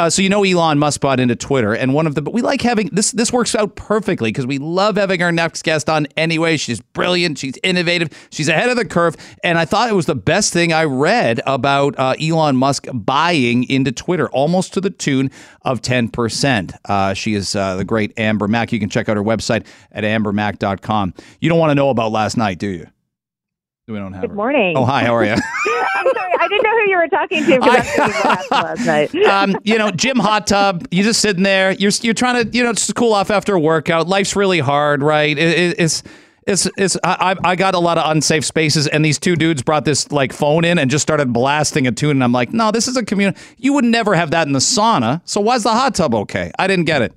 Uh, so you know Elon Musk bought into Twitter, and one of the but we like having this. This works out perfectly because we love having our next guest on anyway. She's brilliant, she's innovative, she's ahead of the curve, and I thought it was the best thing I read about uh, Elon Musk buying into Twitter, almost to the tune of ten percent. Uh, she is uh, the great Amber Mac. You can check out her website at ambermac.com. You don't want to know about last night, do you? We don't have. Good her. morning. Oh, hi. How are you? (laughs) I'm sorry. I didn't know who you were talking to because I, what happened last night. um, you know, gym hot tub. You're just sitting there. You're you're trying to you know just cool off after a workout. Life's really hard, right? It, it, it's it's it's I I got a lot of unsafe spaces, and these two dudes brought this like phone in and just started blasting a tune, and I'm like, no, this is a community. You would never have that in the sauna. So why's the hot tub okay? I didn't get it.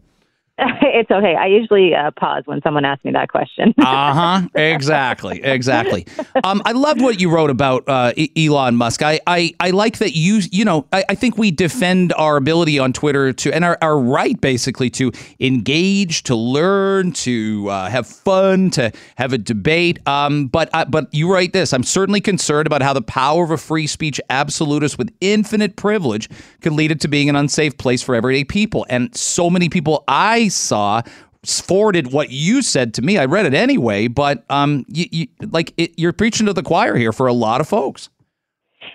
(laughs) it's okay. I usually uh, pause when someone asks me that question. (laughs) uh huh. Exactly. Exactly. Um, I loved what you wrote about uh, Elon Musk. I, I, I like that you you know I, I think we defend our ability on Twitter to and our, our right basically to engage, to learn, to uh, have fun, to have a debate. Um, but uh, but you write this. I'm certainly concerned about how the power of a free speech absolutist with infinite privilege could lead it to being an unsafe place for everyday people. And so many people I saw forwarded what you said to me. I read it anyway, but um, you, you like it, you're preaching to the choir here for a lot of folks.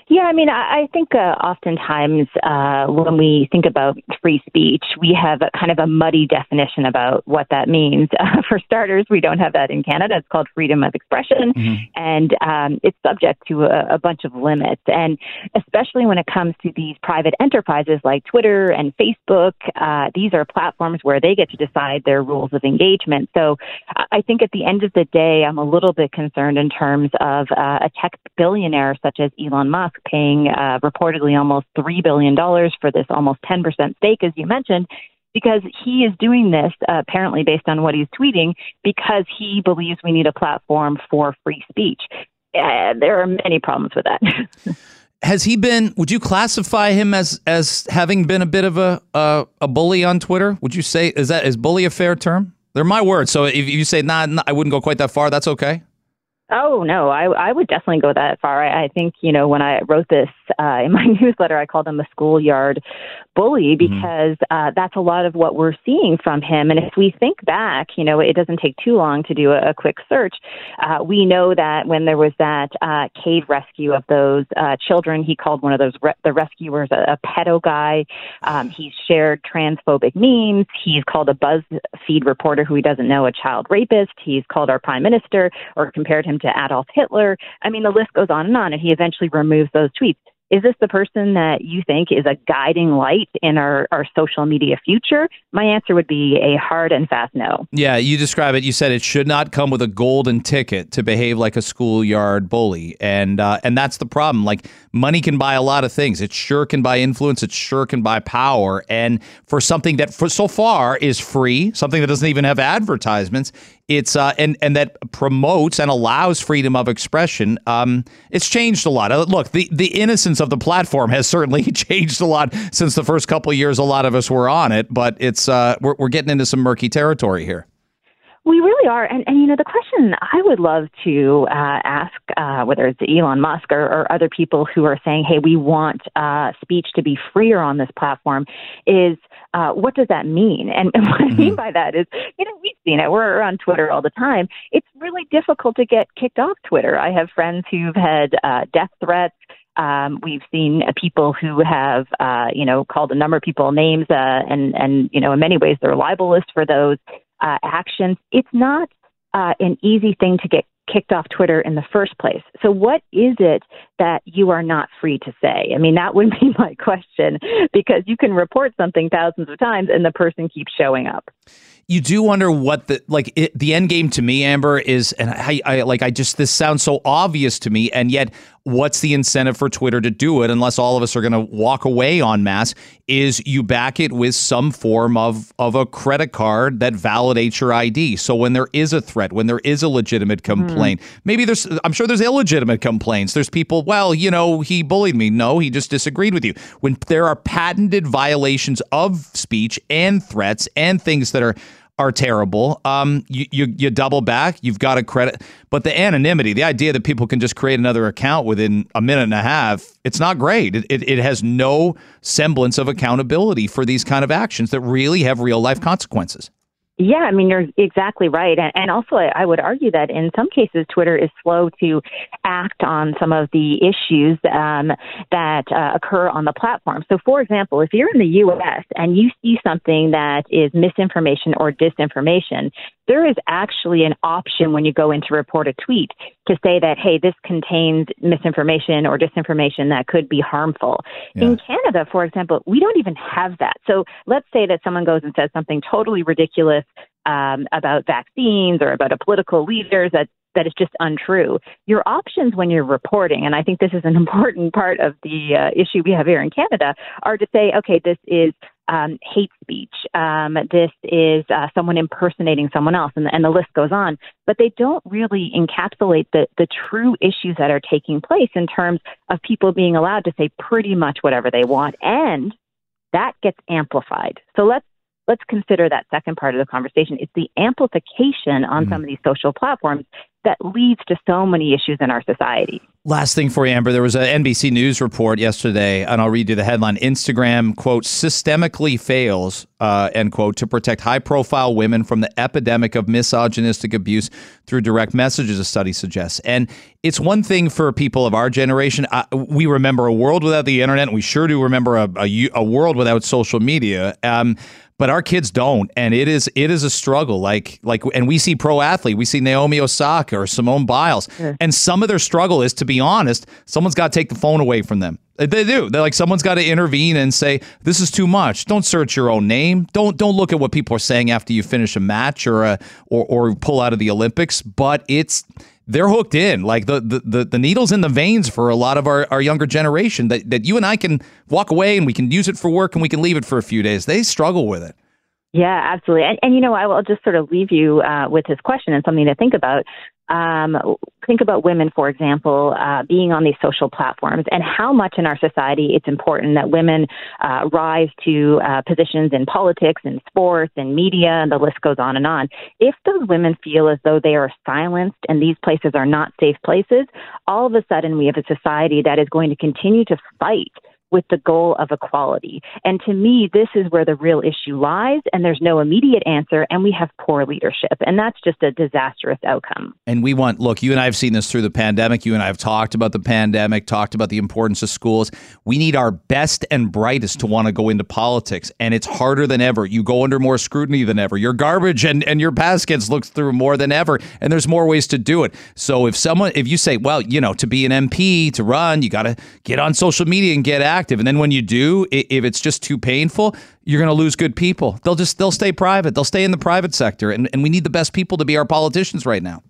Yeah, I mean, I, think uh, oftentimes uh, when we think about free speech, we have a, kind of a muddy definition about what that means. (laughs) Uh, for starters, we don't have that in Canada. It's called freedom of expression, mm-hmm. and um, it's subject to a, a bunch of limits. And especially when it comes to these private enterprises like Twitter and Facebook, uh, these are platforms where they get to decide their rules of engagement. So I think at the end of the day, I'm a little bit concerned in terms of uh, a tech billionaire such as Elon Musk paying uh, reportedly almost $3 billion for this almost 10% stake, as you mentioned, because he is doing this, uh, apparently based on what he's tweeting, because he believes we need a platform for free speech. Uh, there are many problems with that. (laughs) Has he been? Would you classify him as as having been a bit of a a, bully on Twitter? Would you say is that is bully a fair term? They're my words. So if you say nah, nah I wouldn't go quite that far. That's okay. Oh no, I I would definitely go that far. I, I think you know when I wrote this uh, in my (laughs) newsletter, I called him a schoolyard bully mm-hmm. because mm-hmm. uh, that's a lot of what we're seeing from him. And if we think back, you know, it doesn't take too long to do a, a quick search. Uh, we know that when there was that uh, cave rescue of those uh, children, he called one of those re- the rescuers a, a pedo guy. Um, he's shared transphobic memes. He's called a BuzzFeed reporter who he doesn't know a child rapist. He's called our prime minister or compared him to Adolf Hitler. I mean, the list goes on and on, and he eventually removes those tweets. is this the person that you think is a guiding light in our, our social media future? My answer would be a hard and fast no. Yeah, you describe it. You said it should not come with a golden ticket to behave like a schoolyard bully, and uh, and that's the problem. Like money can buy a lot of things. It sure can buy influence. It sure can buy power. And for something that for so far is free, something that doesn't even have advertisements, it's uh, and and that promotes and allows freedom of expression. Um, it's changed a lot. Uh, look, the the innocence of the platform has certainly (laughs) changed a lot since the first couple years. A lot of us were on it, but it's uh, we're we're getting into some murky territory here. We really are. And, and you know, the question I would love to uh, ask, uh, whether it's Elon Musk or, or, other people who are saying, hey, we want uh, speech to be freer on this platform, is uh, what does that mean? And, and what I mean mm-hmm. by that is, you know, we've seen it. We're on Twitter all the time. It's really difficult to get kicked off Twitter. I have friends who've had uh, death threats. Um, we've seen uh, people who have, uh, you know, called a number of people names, uh, and and you know, in many ways, they're libelous for those uh, actions. It's not uh, an easy thing to get kicked off Twitter in the first place. So, what is it that you are not free to say? I mean, that would (laughs) be my question because you can report something thousands of times and the person keeps showing up you do wonder what the like it, the end game to me, Amber, is, and I, I like I just this sounds so obvious to me, and yet what's the incentive for Twitter to do it unless all of us are going to walk away en masse Is you back it with some form of of a credit card that validates your ID. So when there is a threat, when there is a legitimate mm-hmm. complaint, mm. maybe there's I'm sure there's illegitimate complaints. There's people, well, you know, he bullied me. No, he just disagreed with you. When there are patented violations of speech and threats and things that are are terrible. Um, you, you, you double back, you've got a credit, but the anonymity, the idea that people can just create another account within a minute and a half, it's not great. It, it, it has no semblance of accountability for these kind of actions that really have real life consequences. Yeah, I mean, you're exactly right. And, and also, I, I would argue that in some cases, Twitter is slow to act on some of the issues um, that uh, occur on the platform. So, for example, if you're in the U.S. and you see something that is misinformation or disinformation, there is actually an option when you go in to report a tweet to say that, hey, this contains misinformation or disinformation that could be harmful. Yeah. In Canada, for example, we don't even have that. So let's say that someone goes and says something totally ridiculous um, about vaccines or about a political leader that that is just untrue. Your options when you're reporting, and I think this is an (laughs) important part of the uh, issue we have here in Canada, are to say, okay, this is um, hate speech. Um, this is uh, someone impersonating someone else, and, and the list goes on. But they don't really encapsulate the, the true issues that are taking place in terms of people being allowed to say pretty much whatever they want, and that gets amplified. So let's let's consider that second part of the conversation. It's the amplification on mm. some of these social platforms that leads to so many issues in our society. Last thing for you, Amber. There was an NBC News report yesterday, and I'll read you the headline Instagram, quote, systemically fails, uh, end quote, to protect high profile women from the epidemic of misogynistic abuse through direct messages, a study suggests. And it's one thing for people of our generation. Uh, we remember a world without the internet, and we sure do remember a, a, a world without social media. Um, but our kids don't and it is it is a struggle like like and we see pro athlete we see naomi osaka or simone biles yeah. and some of their struggle is to be honest someone's got to take the phone away from them. They do. They're like someone's got to intervene and say this is too much. Don't search your own name. Don't don't look at what people are saying after you finish a match or a or, or pull out of the olympics. But it's they're hooked in like the, the the the needles in the veins for a lot of our, our younger generation that, that you and I can walk away and we can use it for work and we can leave it for a few days. They struggle with it. Yeah, absolutely. And, and you know, I will just sort of leave you uh, with this question and something to think about. Um, think about women, for example, uh, being on these social platforms and how much in our society it's important that women uh, rise to uh, positions in politics and sports and media, and the list goes on and on. If those women feel as though they are silenced and these places are not safe places, all of a sudden we have a society that is going to continue to fight with the goal of equality. And to me, this is where the real issue lies, and there's no immediate answer, and we have poor leadership. And that's just a disastrous outcome. And we want, look, you and I have seen this through the pandemic. You and I have talked about the pandemic, talked about the importance of schools. We need our best and brightest to want to go into politics, and it's harder than ever. You go under more scrutiny than ever. Your garbage and, and your past gets looked through more than ever, and there's more ways to do it. So if someone, if you say, well, you know, to be an MP, to run, you got to get on social media and get active. And then when you do, if it's just too painful, you're going to lose good people. They'll just they'll stay private. They'll stay in the private sector, and and we need the best people to be our politicians right now.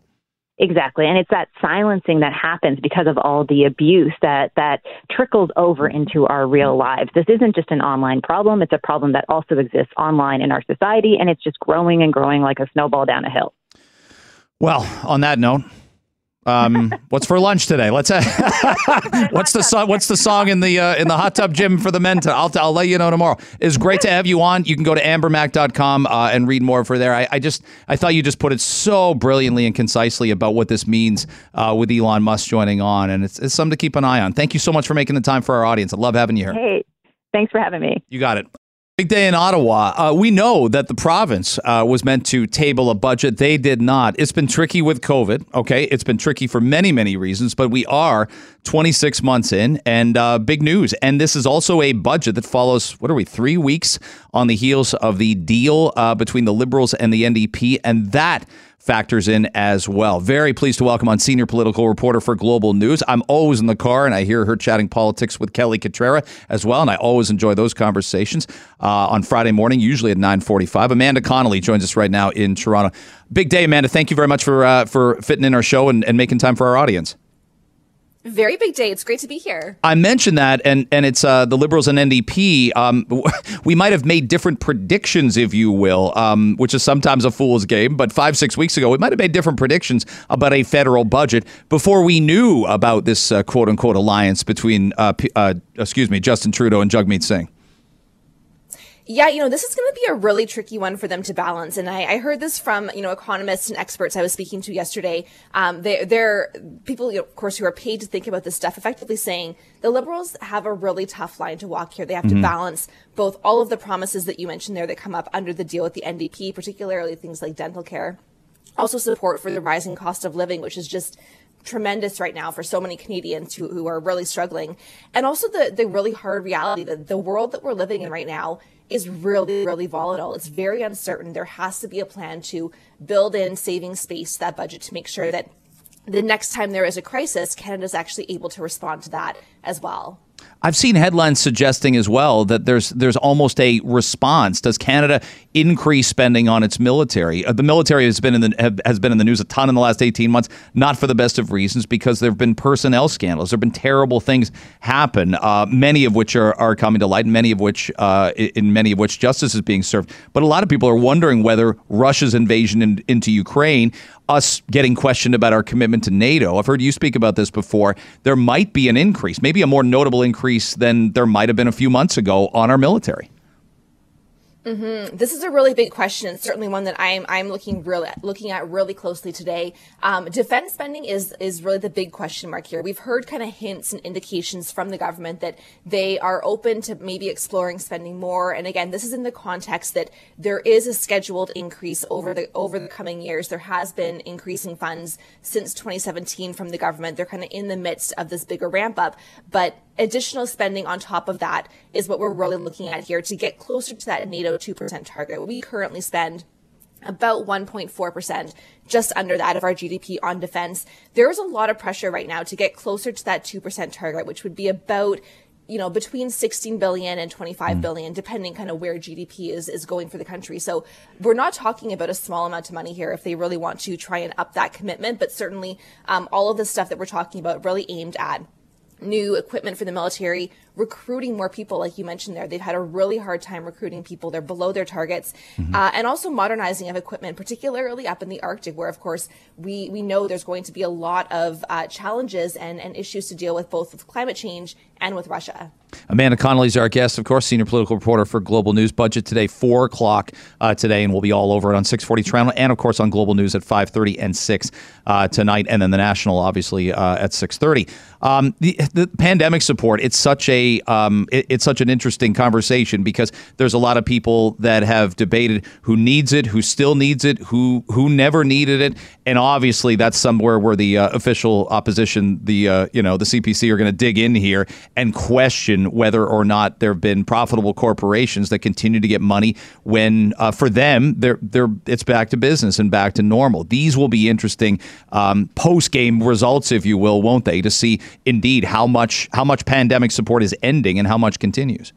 Exactly. And it's that silencing that happens because of all the abuse that, that trickles over into our real lives. This isn't just an online problem. It's a problem that also exists online in our society, and it's just growing and growing like a snowball down a hill. Well, on that note, um, (laughs) what's for lunch today? Let's. Uh, (laughs) what's the song? What's the song in the uh, in the hot tub gym for the men? To, I'll I'll let you know tomorrow. It's great to have you on. You can go to ambermac.com uh, and read more for there. I, I, just I thought you just put it so brilliantly and concisely about what this means uh, with Elon Musk joining on, and it's, it's something to keep an eye on. Thank you so much for making the time for our audience. I love having you here. Hey, thanks for having me. You got it. Big day in Ottawa. Uh, we know that the province uh, was meant to table a budget. They did not. It's been tricky with COVID. Okay. It's been tricky for many, many reasons, but we are 26 months in and uh, big news. And this is also a budget that follows, what are we, three weeks on the heels of the deal uh, between the Liberals and the NDP. And that factors in as well. Very pleased to welcome on senior political reporter for Global News. I'm always in the car and I hear her chatting politics with Kelly Cutrara as well, and I always enjoy those conversations uh, on Friday morning, usually at 9:45. Amanda Connolly joins us right now in Toronto. Big day, Amanda. Thank you very much for uh, for fitting in our show and, and making time for our audience. Very big day. It's great to be here. I mentioned that, and and it's uh, the Liberals and NDP. Um, (laughs) we might have made different predictions, if you will, um, which is sometimes a fool's game. But five six weeks ago, we might have made different predictions about a federal budget before we knew about this uh, quote unquote alliance between, uh, uh excuse me, Justin Trudeau and Jagmeet Singh. Yeah, you know, this is going to be a really tricky one for them to balance. And I, I, heard this from, you know, economists and experts I was speaking to yesterday. Um, they, they're people, you know, of course, who are paid to think about this stuff, effectively saying the liberals have a really tough line to walk here. They have mm-hmm. to balance both all of the promises that you mentioned there that come up under the deal with the NDP, particularly things like dental care. Also support for the rising cost of living, which is just tremendous right now for so many Canadians who, who are really struggling. And also the, the really hard reality that the world that we're living in right now is really, really volatile. It's very uncertain. There has to be a plan to build in saving space to that budget to make sure that the next time there is a crisis, Canada is actually able to respond to that as well. I've seen headlines suggesting as well that there's there's almost a response. Does Canada increase spending on its military? Uh, the military has been in the have, has been in the news a ton in the last 18 months, not for the best of reasons, because there have been personnel scandals. There have been terrible things happen, uh, many of which are, are coming to light, many of which uh, in many of which justice is being served. But a lot of people are wondering whether Russia's invasion in, into Ukraine us getting questioned about our commitment to NATO. I've heard you speak about this before. There might be an increase, maybe a more notable increase than there might have been a few months ago on our military. Mm-hmm. This is a really big question. Certainly one that I'm I'm looking really looking at really closely today. Um, defense spending is is really the big question mark here. We've heard kind of hints and indications from the government that they are open to maybe exploring spending more. And again, this is in the context that there is a scheduled increase over the over the coming years. There has been increasing funds since 2017 from the government. They're kind of in the midst of this bigger ramp up, but additional spending on top of that is what we're really looking at here to get closer to that NATO 2% target. We currently spend about 1.4%, just under that of our GDP on defense. There is a lot of pressure right now to get closer to that 2% target, which would be about you know between 16 billion and 25 mm. billion depending kind of where gdp is is going for the country so we're not talking about a small amount of money here if they really want to try and up that commitment but certainly um, all of the stuff that we're talking about really aimed at new equipment for the military, recruiting more people, like you mentioned there. They've had a really hard time recruiting people. They're below their targets. Mm-hmm. Uh, and also modernizing of equipment, particularly up in the Arctic, where, of course, we, we know there's going to be a lot of uh, challenges and, and issues to deal with, both with climate change and with Russia. Amanda Connolly is our guest, of course, senior political reporter for Global News. Budget today, 4 o'clock uh, today, and we'll be all over it on 640 Toronto and, of course, on Global News at 5.30 and 6 uh, tonight, and then the National, obviously, uh, at 6.30. Um, the, the pandemic support, it's such a um, it, it's such an interesting conversation because there's a lot of people that have debated who needs it, who still needs it, who who never needed it, and obviously that's somewhere where the uh, official opposition, the uh, you know the CPC, are going to dig in here and question whether or not there have been profitable corporations that continue to get money when uh, for them they're they're it's back to business and back to normal. These will be interesting um, post game results, if you will, won't they, to see indeed how much how much pandemic support is ending and how much continues.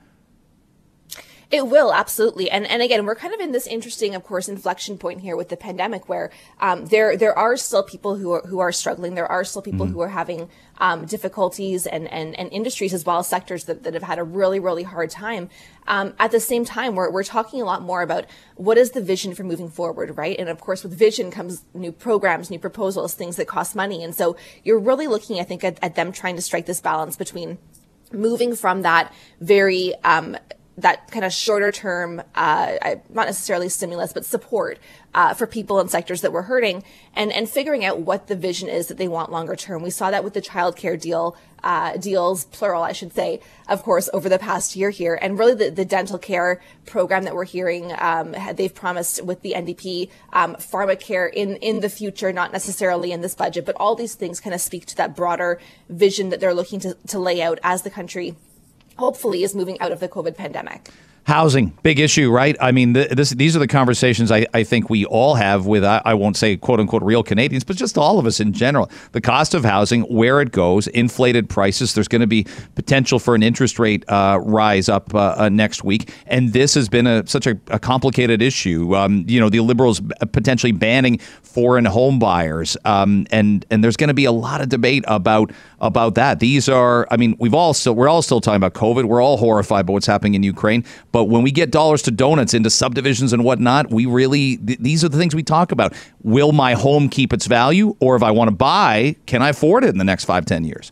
It will absolutely, and and again, we're kind of in this interesting, of course, inflection point here with the pandemic, where um, there there are still people who are who are struggling. There are still people mm-hmm. who are having um, difficulties, and, and and industries as well as sectors that, that have had a really really hard time. Um, at the same time, we're we're talking a lot more about what is the vision for moving forward, right? And of course, with vision comes new programs, new proposals, things that cost money, and so you're really looking, I think, at, at them trying to strike this balance between moving from that very um, that kind of shorter term, uh, not necessarily stimulus, but support uh, for people in sectors that were hurting, and and figuring out what the vision is that they want longer term. We saw that with the childcare deal uh, deals, plural, I should say, of course, over the past year here, and really the, the dental care program that we're hearing, um, they've promised with the NDP, um, pharma care in in the future, not necessarily in this budget, but all these things kind of speak to that broader vision that they're looking to to lay out as the country hopefully is moving out of the COVID pandemic. Housing, big issue, right? I mean, this, these are the conversations I, I think we all have with, I, I, won't say quote unquote real Canadians, but just all of us in general. The cost of housing, where it goes, inflated prices. There's going to be potential for an interest rate uh, rise up uh, uh, next week. And this has been a, such a, a complicated issue. Um, you know, the Liberals potentially banning foreign home buyers. Um, and, and there's going to be a lot of debate about, about that. These are, I mean, we've all still, we're all still talking about COVID. We're all horrified by what's happening in Ukraine. But when we get dollars to donuts into subdivisions and whatnot, we really, th- these are the things we talk about. Will my home keep its value? Or if I want to buy, can I afford it in the next five, ten years?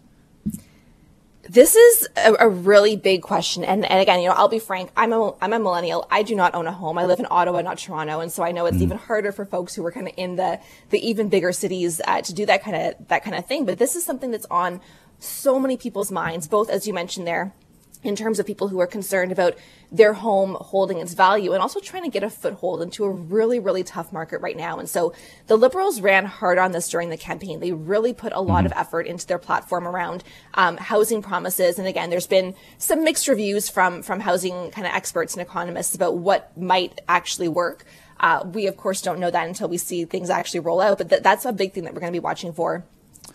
This is a, a, really big question. And, and again, you know, I'll be frank. I'm a, I'm a millennial. I do not own a home. I live in Ottawa, not Toronto. And so I know it's mm. even harder for folks who are kind of in the, the even bigger cities uh, to do that kind of, that kind of thing. But this is something that's on so many people's minds, both as you mentioned there, in terms of people who are concerned about their home holding its value and also trying to get a foothold into a really, really tough market right now. And so the Liberals ran hard on this during the campaign. They really put a lot mm-hmm. of effort into their platform around um, housing promises. And again, there's been some mixed reviews from, from housing kind of experts and economists about what might actually work. Uh, we, of course, don't know that until we see things actually roll out, but th- that's a big thing that we're going to be watching for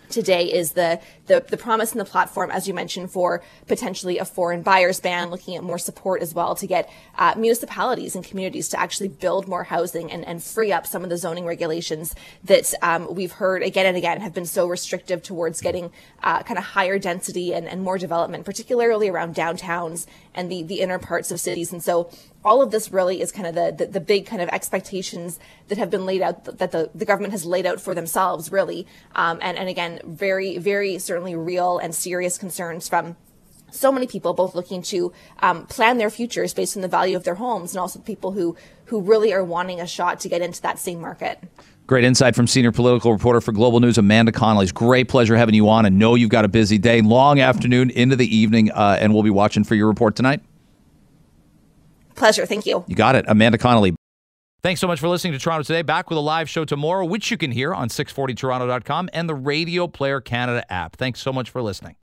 today is the, the, the promise in the platform, as you mentioned, for potentially a foreign buyers ban, looking at more support as well to get uh, municipalities and communities to actually build more housing and, and free up some of the zoning regulations that um, we've heard again and again have been so restrictive towards getting uh, kind of higher density and, and more development, particularly around downtowns and the, the inner parts of cities. And so all of this really is kind of the, the, the, big kind of expectations that have been laid out that the, the government has laid out for themselves really um, and, and again very very certainly real and serious concerns from so many people both looking to um, plan their futures based on the value of their homes and also people who who really are wanting a shot to get into that same market Great insight from senior political reporter for Global News, Amanda Connolly. It's great pleasure having you on. and know you've got a busy day, long afternoon into the evening, uh, and we'll be watching for your report tonight. Pleasure. Thank you. You got it. Amanda Connolly. Thanks so much for listening to Toronto Today. Back with a live show tomorrow, which you can hear on 640toronto.com and the Radio Player Canada app. Thanks so much for listening.